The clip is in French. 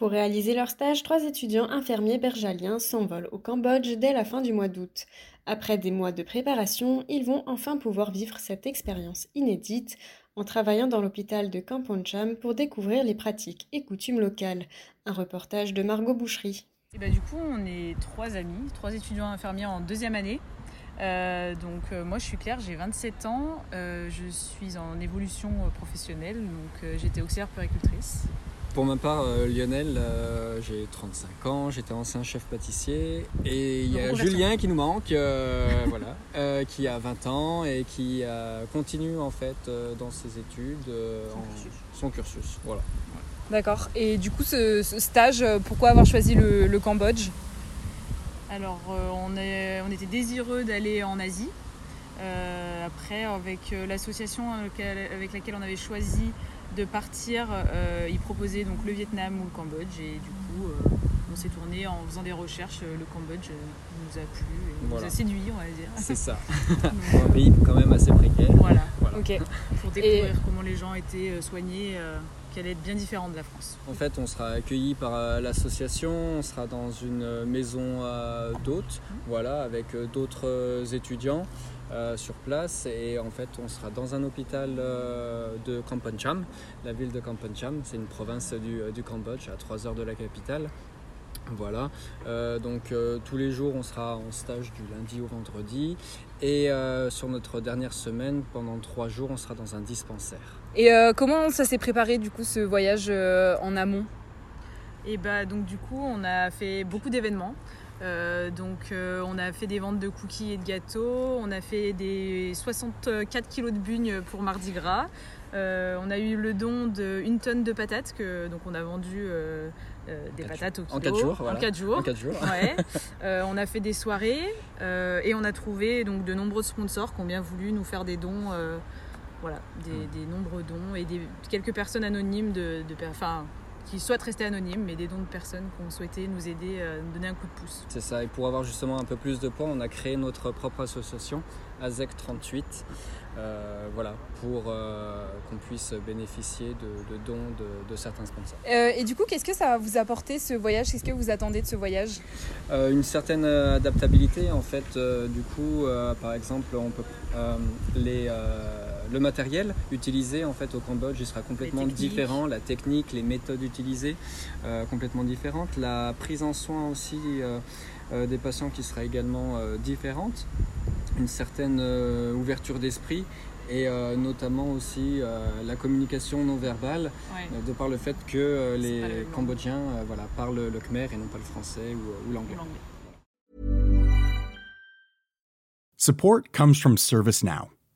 Pour réaliser leur stage, trois étudiants infirmiers bergaliens s'envolent au Cambodge dès la fin du mois d'août. Après des mois de préparation, ils vont enfin pouvoir vivre cette expérience inédite en travaillant dans l'hôpital de Kamponcham pour découvrir les pratiques et coutumes locales. Un reportage de Margot Boucherie. Bah, du coup, on est trois amis, trois étudiants infirmiers en deuxième année. Euh, donc euh, moi je suis Claire, j'ai 27 ans, euh, je suis en évolution professionnelle, donc j'étais auxiliaire puéricultrice. Pour ma part, euh, Lionel, euh, j'ai 35 ans, j'étais ancien chef pâtissier. Et il y a. Julien qui nous manque, euh, voilà, euh, qui a 20 ans et qui euh, continue en fait euh, dans ses études, euh, Son en- cursus. son cursus. Voilà. D'accord. Et du coup, ce, ce stage, pourquoi avoir choisi le, le Cambodge? Alors euh, on, est, on était désireux d'aller en Asie. Euh, après, avec l'association avec laquelle- avec laquelle on avait choisi de partir, euh, ils proposaient donc le Vietnam ou le Cambodge. Et du coup, euh, on s'est tourné en faisant des recherches. euh, Le Cambodge euh, nous a plu et Voilà. nous a séduit, on va dire. C'est ça. Donc, un pays quand même assez précaire. voilà, Voilà. Ok. pour découvrir comment les gens étaient euh, soignés, allait être bien différent de la France. En fait, on sera accueilli par euh, l'association, on sera dans une euh, maison euh, d'hôtes, voilà, avec d'autres étudiants euh, sur place. Et en fait, on sera dans un hôpital euh, de Kampancham, la ville de Kampancham. C'est une province du, du Cambodge, à 3 heures de la capitale. Voilà, Euh, donc euh, tous les jours on sera en stage du lundi au vendredi et euh, sur notre dernière semaine, pendant trois jours, on sera dans un dispensaire. Et euh, comment ça s'est préparé, du coup, ce voyage euh, en amont? Et bah donc du coup on a fait beaucoup d'événements. Euh, donc euh, on a fait des ventes de cookies et de gâteaux, on a fait des 64 kilos de bugnes pour Mardi Gras. Euh, on a eu le don d'une tonne de patates que donc on a vendu euh, euh, des Quatre patates au kilo. En quatre jours, voilà. En quatre jours. En quatre jours. Ouais. Euh, on a fait des soirées euh, et on a trouvé donc de nombreux sponsors qui ont bien voulu nous faire des dons, euh, voilà, des, des nombreux dons et des, quelques personnes anonymes de, de enfin, qui souhaitent rester anonymes, mais des dons de personnes qui ont souhaité nous aider, euh, nous donner un coup de pouce. C'est ça, et pour avoir justement un peu plus de poids, on a créé notre propre association, AZEC 38, euh, voilà, pour euh, qu'on puisse bénéficier de, de dons de, de certains sponsors. Euh, Et du coup, qu'est-ce que ça va vous apporter, ce voyage? Qu'est-ce que vous attendez de ce voyage? Euh, une certaine adaptabilité, en fait, euh, du coup, euh, par exemple, on peut, euh, les, euh, le matériel utilisé en fait au Cambodge il sera complètement différent, la technique, les méthodes utilisées euh, complètement différentes, la prise en soin aussi euh, euh, des patients qui sera également euh, différente, une certaine euh, ouverture d'esprit et euh, notamment aussi euh, la communication non verbale Ouais. euh, de par le fait que euh, les. Cambodgiens euh, voilà, parlent le khmer et non pas le français ou, ou l'anglais. L'anglais. Support comes from ServiceNow,